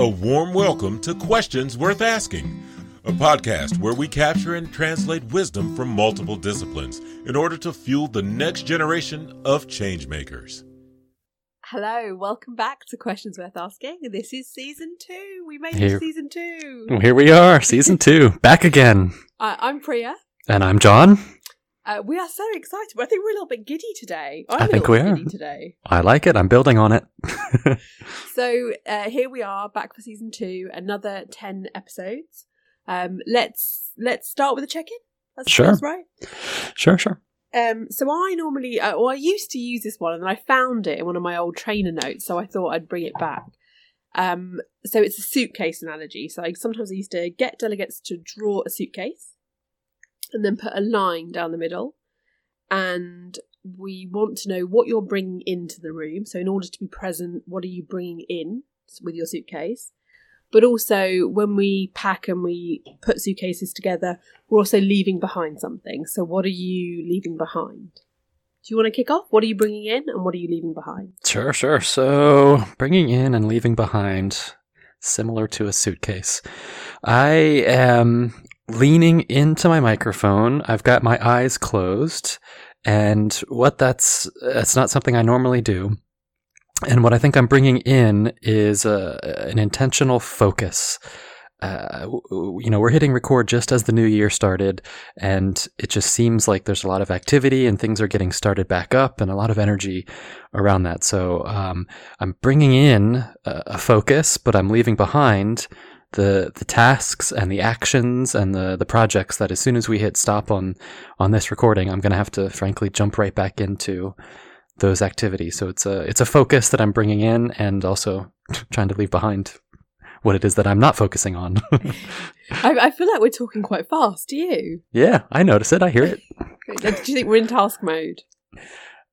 A warm welcome to Questions Worth Asking, a podcast where we capture and translate wisdom from multiple disciplines in order to fuel the next generation of changemakers. Hello, welcome back to Questions Worth Asking. This is season two. We made Here- it to season two. Here we are, season two, back again. Uh, I'm Priya. And I'm John. Uh, we are so excited. I think we're a little bit giddy today. I'm I a think little we bit are. giddy today. I like it. I'm building on it. So uh, here we are, back for season two. Another ten episodes. Um, let's let's start with a check-in. That's, Sure. that's right. sure, sure. Um, so I normally, uh, well, I used to use this one, and then I found it in one of my old trainer notes, so I thought I'd bring it back. Um, so it's a suitcase analogy. So I, sometimes I used to get delegates to draw a suitcase, and then put a line down the middle, and we want to know what you're bringing into the room. So in order to be present, what are you bringing in with your suitcase? But also, when we pack and we put suitcases together, we're also leaving behind something. So, what are you leaving behind? Do you want to kick off? What are you bringing in and what are you leaving behind? Sure, sure. So, bringing in and leaving behind, similar to a suitcase. I am leaning into my microphone. I've got my eyes closed. And what that's, that's not something I normally do. And what I think I'm bringing in is an intentional focus. Uh, you know, we're hitting record just as the new year started, and it just seems like there's a lot of activity and things are getting started back up and a lot of energy around that. So um, I'm bringing in a, a focus, but I'm leaving behind the the tasks and the actions and the the projects that as soon as we hit stop on on this recording, I'm going to have to frankly jump right back into those activities. So it's a it's a focus that I'm bringing in and also trying to leave behind what it is that I'm not focusing on. I, I feel like we're talking quite fast. Do you? yeah, I notice it. I hear it. Do you think we're in task mode?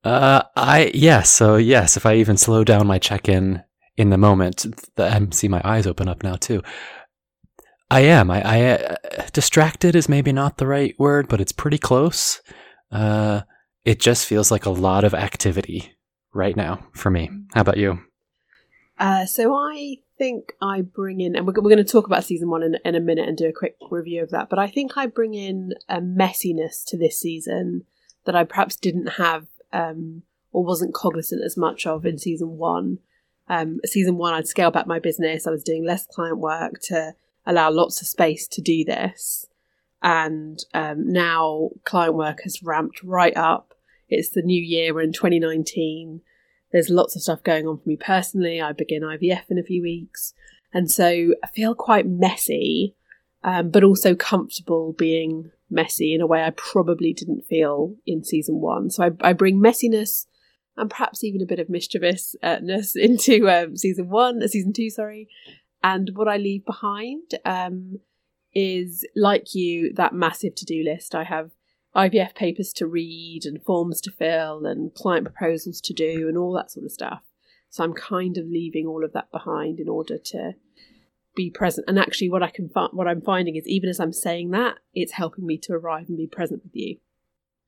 Uh, I yes. So yes, if I even slow down my check-in in the moment, the, I see my eyes open up now too. I am. I, I uh, distracted is maybe not the right word, but it's pretty close. Uh, it just feels like a lot of activity right now for me. How about you? Uh, so I think I bring in, and we're, we're going to talk about season one in, in a minute and do a quick review of that. But I think I bring in a messiness to this season that I perhaps didn't have um, or wasn't cognizant as much of in season one. Um, season one, I'd scale back my business. I was doing less client work to allow lots of space to do this. And um, now client work has ramped right up. It's the new year, we're in 2019 there's lots of stuff going on for me personally. I begin IVF in a few weeks. And so I feel quite messy, um, but also comfortable being messy in a way I probably didn't feel in season one. So I, I bring messiness and perhaps even a bit of mischievousness into um, season one, uh, season two, sorry. And what I leave behind um, is, like you, that massive to do list. I have IVF papers to read and forms to fill and client proposals to do and all that sort of stuff. So I'm kind of leaving all of that behind in order to be present. And actually, what I can fi- what I'm finding is even as I'm saying that, it's helping me to arrive and be present with you,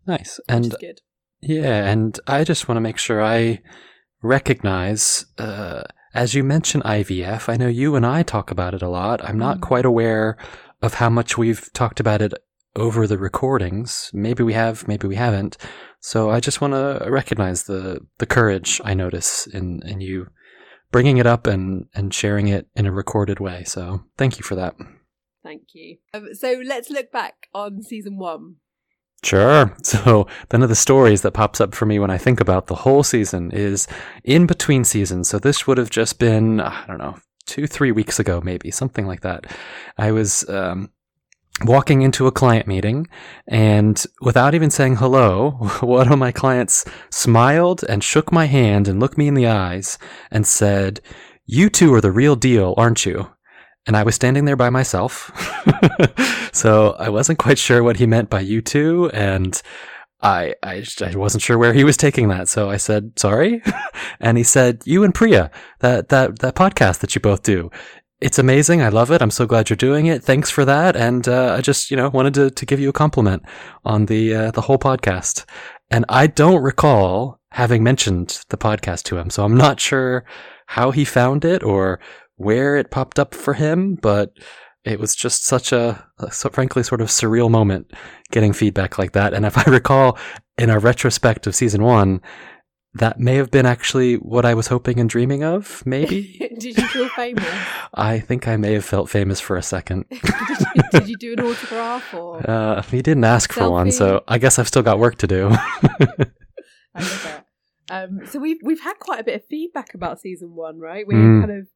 Nice. which And is good. Yeah, and I just want to make sure I recognize, uh, as you mention IVF, I know you and I talk about it a lot. I'm not Mm. quite aware of how much we've talked about it over the recordings. Maybe we have, maybe we haven't. So I just want to recognize the the courage I notice in in you bringing it up and and sharing it in a recorded way. So thank you for that. Thank you. Um, so let's look back on season one. Sure. So, one of the stories that pops up for me when I think about the whole season is in between seasons. So, this would have just been, I don't know, two, three weeks ago, maybe, something like that. I was um, walking into a client meeting, and without even saying hello, one of my clients smiled and shook my hand and looked me in the eyes and said, You two are the real deal, aren't you? And I was standing there by myself. so I wasn't quite sure what he meant by you two, and I, I I wasn't sure where he was taking that. So I said sorry, and he said you and Priya that that that podcast that you both do. It's amazing. I love it. I'm so glad you're doing it. Thanks for that. And uh, I just, you know, wanted to, to give you a compliment on the uh, the whole podcast. And I don't recall having mentioned the podcast to him, so I'm not sure how he found it or where it popped up for him, but it was just such a, a so frankly sort of surreal moment getting feedback like that. And if I recall in a retrospect of season one, that may have been actually what I was hoping and dreaming of, maybe. did you feel famous? I think I may have felt famous for a second. did, you, did you do an autograph or? Uh, he didn't ask for one, so I guess I've still got work to do. I love it. Um, so we've we've had quite a bit of feedback about season one, right? We're Mm. kind of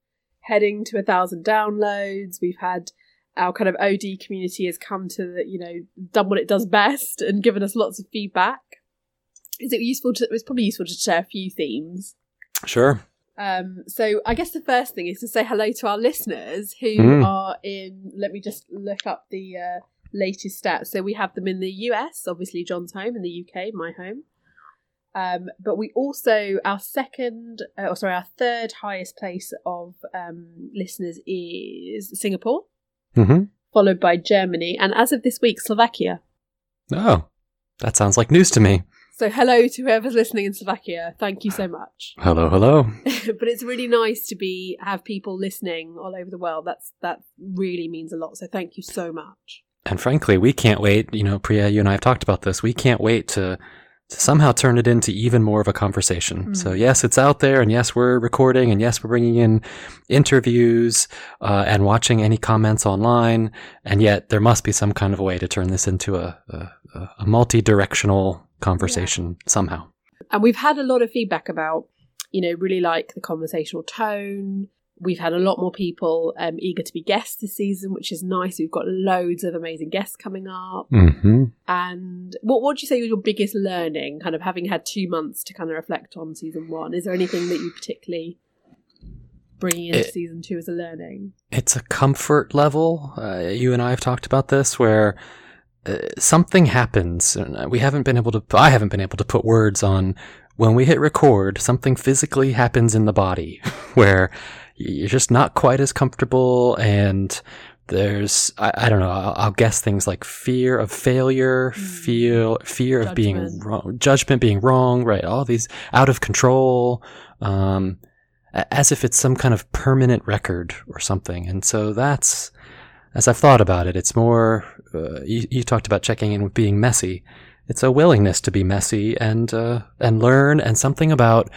heading to a thousand downloads. We've had our kind of OD community has come to the, you know done what it does best and given us lots of feedback. Is it useful to? It's probably useful to share a few themes. sure. Um, so I guess the first thing is to say hello to our listeners who Mm. are in. Let me just look up the uh, latest stats. So we have them in the US, obviously John's home, in the UK, my home. Um, but we also our second, uh, or sorry, our third highest place of um, listeners is Singapore, hmm followed by Germany, and as of this week, Slovakia. Oh, that sounds like news to me. So hello to whoever's listening in Slovakia. Thank you so much. Hello, hello. but it's really nice to be have people listening all over the world. That's that really means a lot. So thank you so much. And frankly, we can't wait. You know, Priya, you and I have talked about this. We can't wait to, to somehow turn it into even more of a conversation. Mm. So, yes, it's out there, and yes, we're recording, and yes, we're bringing in interviews uh, and watching any comments online. And yet, there must be some kind of a way to turn this into a, a, a multi directional conversation somehow. And we've had a lot of feedback about, you know, really like the conversational tone. We've had a lot more people um, eager to be guests this season, which is nice. We've got loads of amazing guests coming up. Mm-hmm. And what would you say was your biggest learning, kind of having had two months to kind of reflect on season one? Is there anything that you particularly bringing into It- season two as a learning? it's a comfort level. Uh, you and I have talked about this where uh, something happens. And we haven't been able to, I haven't been able to put words on when we hit record, something physically happens in the body where you're just not quite as comfortable and there's, I, I don't know, I'll, I'll guess things like fear of failure, Mm. feel, fear of being Judgment. wrong, judgment being wrong, right? All these out of control, um, as if it's some kind of permanent record or something. And so that's, as I've thought about it, it's more, uh, you, you talked about checking in with being messy. It's a willingness to be messy and, uh, and learn and something about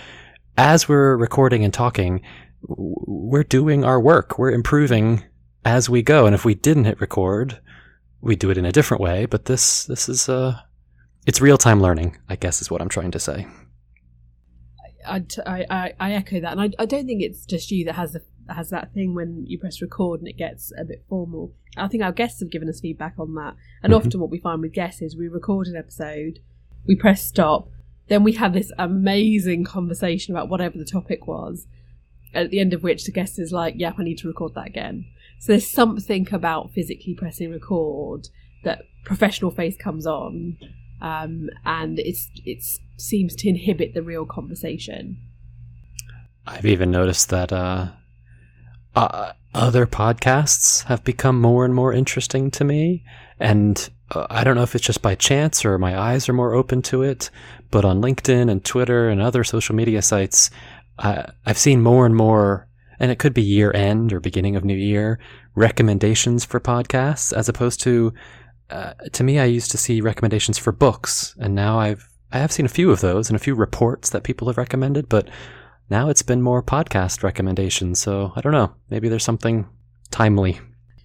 as we're recording and talking, we're doing our work. We're improving as we go. And if we didn't hit record, we'd do it in a different way. But this, this is, uh, it's real time learning, I guess is what I'm trying to say. I, I, I- I echo that, and I, I don't think it's just you that has the, has that thing when you press record and it gets a bit formal. I think our guests have given us feedback on that, and Mhm. often what we find with guests is we record an episode, we press stop, then we have this amazing conversation about whatever the topic was, at the end of which the guest is like, "Yeah, I need to record that again." So there's something about physically pressing record that professional face comes on, um, and it's it seems to inhibit the real conversation. I've even noticed that uh, uh, other podcasts have become more and more interesting to me. And uh, I don't know if it's just by chance or my eyes are more open to it, but on LinkedIn and Twitter and other social media sites, uh, I've seen more and more, and it could be year end or beginning of new year, recommendations for podcasts as opposed to. Uh, to me, I used to see recommendations for books, and now I've I have seen a few of those and a few reports that people have recommended, but now it's been more podcast recommendations. So I don't know. Maybe there's something timely.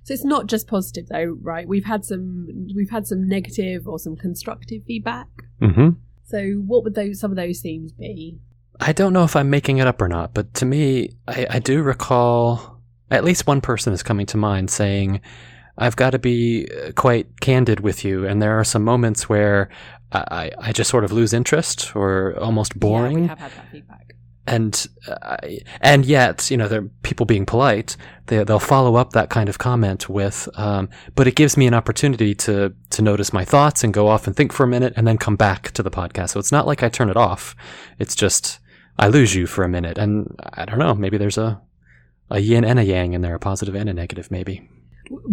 So it's not just positive though, right? We've had some we've had some negative or some constructive feedback. hmm So what would those some of those themes be? I don't know if I'm making it up or not, but to me, I, I do recall at least one person is coming to mind saying, I've got to be uh, quite candid with you. And there are some moments where I, I just sort of lose interest or almost boring. Yeah, we have had that feedback. and uh, and yet you know they're people being polite they, they'll follow up that kind of comment with um, but it gives me an opportunity to to notice my thoughts and go off and think for a minute and then come back to the podcast so it's not like i turn it off it's just i lose you for a minute and i don't know maybe there's a a yin and a yang in there a positive and a negative maybe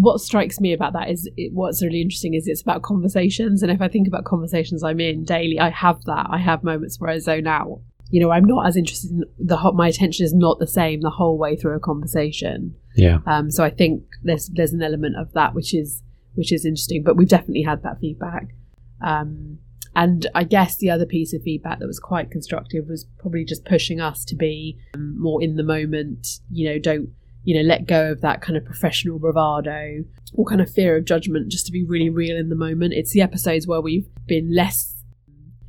What strikes me about that is it, what's really interesting is it's about conversations, and if I think about conversations I'm in daily, I have that. I have moments where I zone out. you know, I'm not as interested in the whole, my attention is not the same the whole way through a conversation. Yeah. Um, so I think there's there's an element of that which is which is interesting, but we've definitely had that feedback. Um, and I guess the other piece of feedback that was quite constructive was probably just pushing us to be um, more in the moment. You know, don't you know let go of that kind of professional bravado or kind of fear of judgment, just to be really real in the moment. It's the episodes where we've been less,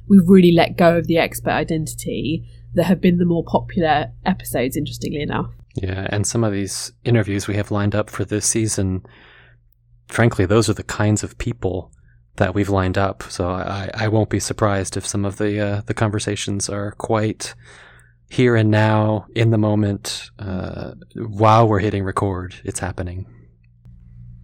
we've really let go of the expert identity that have been the more popular episodes. Interestingly enough. Yeah, and some of these interviews we have lined up for this season, frankly, those are the kinds of people that we've lined up. So I, I won't be surprised if some of the uh, the conversations are quite here and now, in the moment, uh, while we're hitting record. It's happening.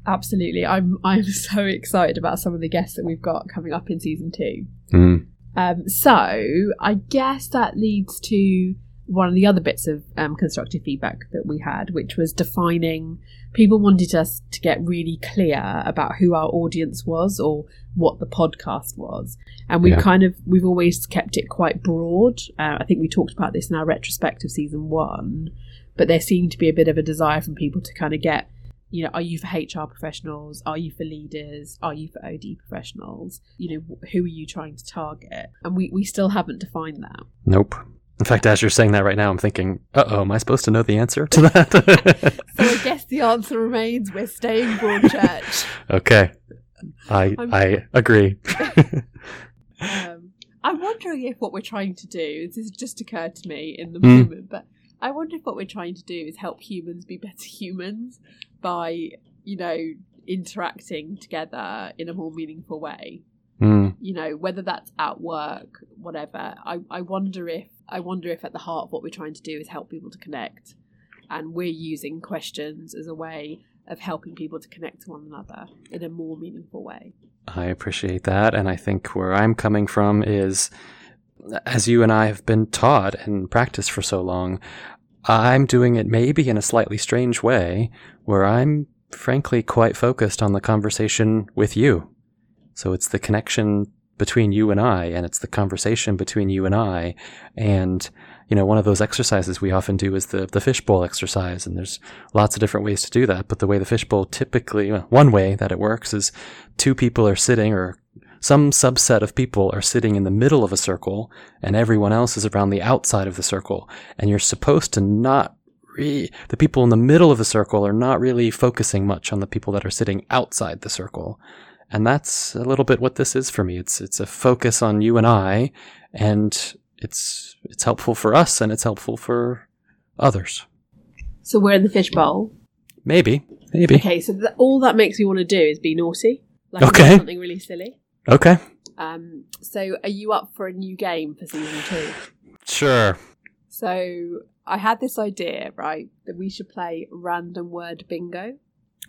Absolutely, I'm I'm so excited about some of the guests that we've got coming up in season two. Mm. Um, so I guess that leads to one of the other bits of um, constructive feedback that we had, which was defining. People wanted us to get really clear about who our audience was or what the podcast was, and we've Yeah. kind of we've always kept it quite broad. Uh, I think we talked about this in our retrospective season one, but there seemed to be a bit of a desire from people to kind of get. You know, are you for HR professionals? Are you for leaders? Are you for OD professionals? You know, who are you trying to target? And we, we still haven't defined that. Nope. In fact, as you're saying that right now, I'm thinking, uh oh, am I supposed to know the answer to that? So I guess the answer remains we're staying broad church. okay. I I'm- I agree. um, I'm wondering if what we're trying to do, this has just occurred to me in the Hmm. moment, but I wonder if what we're trying to do is help humans be better humans by, you know, interacting together in a more meaningful way. Mm, You know, whether that's at work, whatever. I, I wonder if I wonder if at the heart of what we're trying to do is help people to connect. And we're using questions as a way of helping people to connect to one another in a more meaningful way. I appreciate that. And I think where I'm coming from is, as you and I have been taught and practiced for so long, I'm doing it maybe in a slightly strange way where I'm frankly quite focused on the conversation with you. So it's the connection between you and I, and it's the conversation between you and I. And, you know, one of those exercises we often do is the, the fishbowl exercise. And there's lots of different ways to do that. But the way the fishbowl typically, one way that it works is two people are sitting or some subset of people are sitting in the middle of a circle and everyone else is around the outside of the circle. And you're supposed to not re- the people in the middle of the circle are not really focusing much on the people that are sitting outside the circle. And that's a little bit what this is for me. It's it's a focus on you and I and it's it's helpful for us and it's helpful for others. So we're in the fishbowl. Maybe. Maybe. Okay, so th- all that makes me want to do is be naughty. Like Okay. something really silly. Okay. Um, so are you up for a new game for season two? Sure. So I had this idea, right, that we should play random word bingo.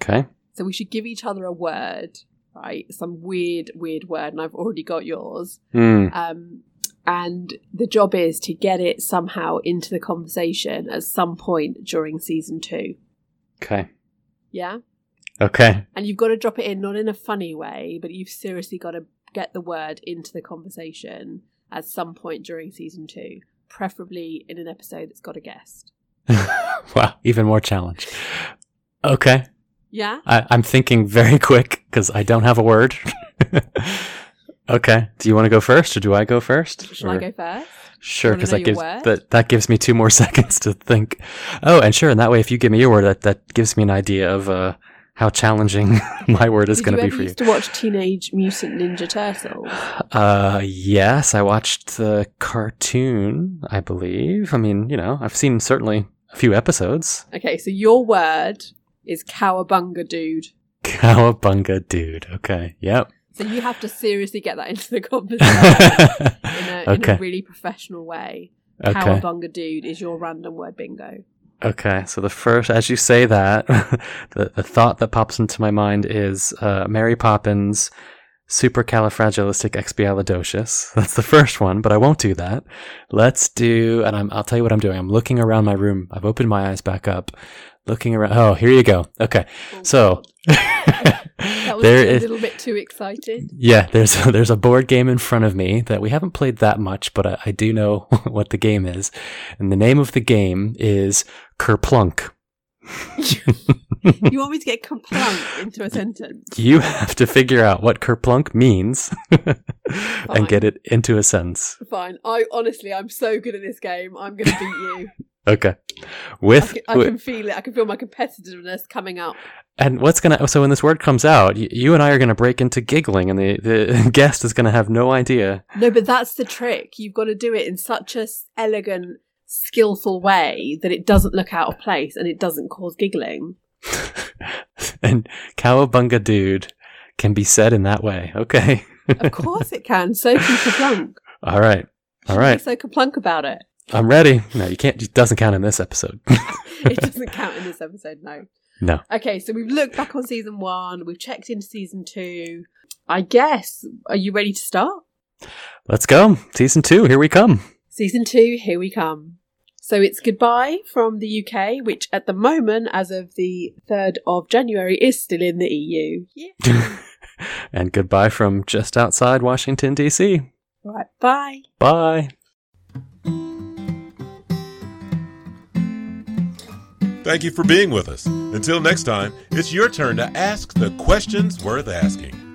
Okay. So we should give each other a word, right? Some weird, weird word, and I've already got yours. Hmm. Um, and the job is to get it somehow into the conversation at some point during season two. Okay. Yeah? Okay. And you've got to drop it in, not in a funny way, but you've seriously got to get the word into the conversation at some point during season two, preferably in an episode that's got a guest. wow. Even more challenge. Okay. Yeah? I, I'm thinking very quick because I don't have a word. okay. Do you want to go first or do I go first? Shall Or- I go first? Sure, because that gives word? that that gives me two more seconds to think. Oh, and sure, and that way, if you give me your word, that that gives me an idea of uh, how challenging my word is going to be for you. used to watch Teenage Mutant Ninja Turtles? Uh, yes, I watched the cartoon. I believe. I mean, you know, I've seen certainly a few episodes. Okay, so your word is cowabunga dude. Cowabunga, dude. Okay. Yep. So you have to seriously get that into the conversation in, a, in a really professional way. Okay. Cowabunga dude is your random word bingo. Okay, so the first, as you say that, the, the thought that pops into my mind is uh, Mary Poppins supercalifragilisticexpialidocious. That's the first one, but I won't do that. Let's do, and I'm, I'll tell you what I'm doing. I'm looking around my room. I've opened my eyes back up, looking around. Oh, here you go. Okay, Oh, so. That was There a is- little bit too excited. Yeah, there's there's a board game in front of me that we haven't played that much, but I, I do know what the game is, and the name of the game is Kerplunk. You want me to get kerplunk into a sentence? You have to figure out what Kerplunk means and get it into a sentence. Fine. I honestly, I'm so good at this game. I'm going to beat you. Okay. I With can, I can feel it. I can feel my competitiveness coming up. and what's gonna so when this word comes out, you, you and I are gonna break into giggling, and the the guest is gonna have no idea. No, but that's the trick. You've got to do it in such a elegant, skillful way that it doesn't look out of place and it doesn't cause giggling. and cowabunga dude can be said in that way. Okay. Of course it can. So can Kerplunk. All right. All right. So Kerplunk about it. I'm ready. No, you can't. It doesn't count in this episode. It doesn't count in this episode, no. no. Okay, so we've looked back on season one. We've checked into season two. I guess. Are you ready to start? Let's go. Season two. Here we come. Season two, here we come. So it's goodbye from the UK, which at the moment, as of the 3rd of January, is still in the EU. Yeah. and goodbye from just outside Washington D.C. Right, bye. Bye. Thank you for being with us. Until next time, it's your turn to ask the questions worth asking.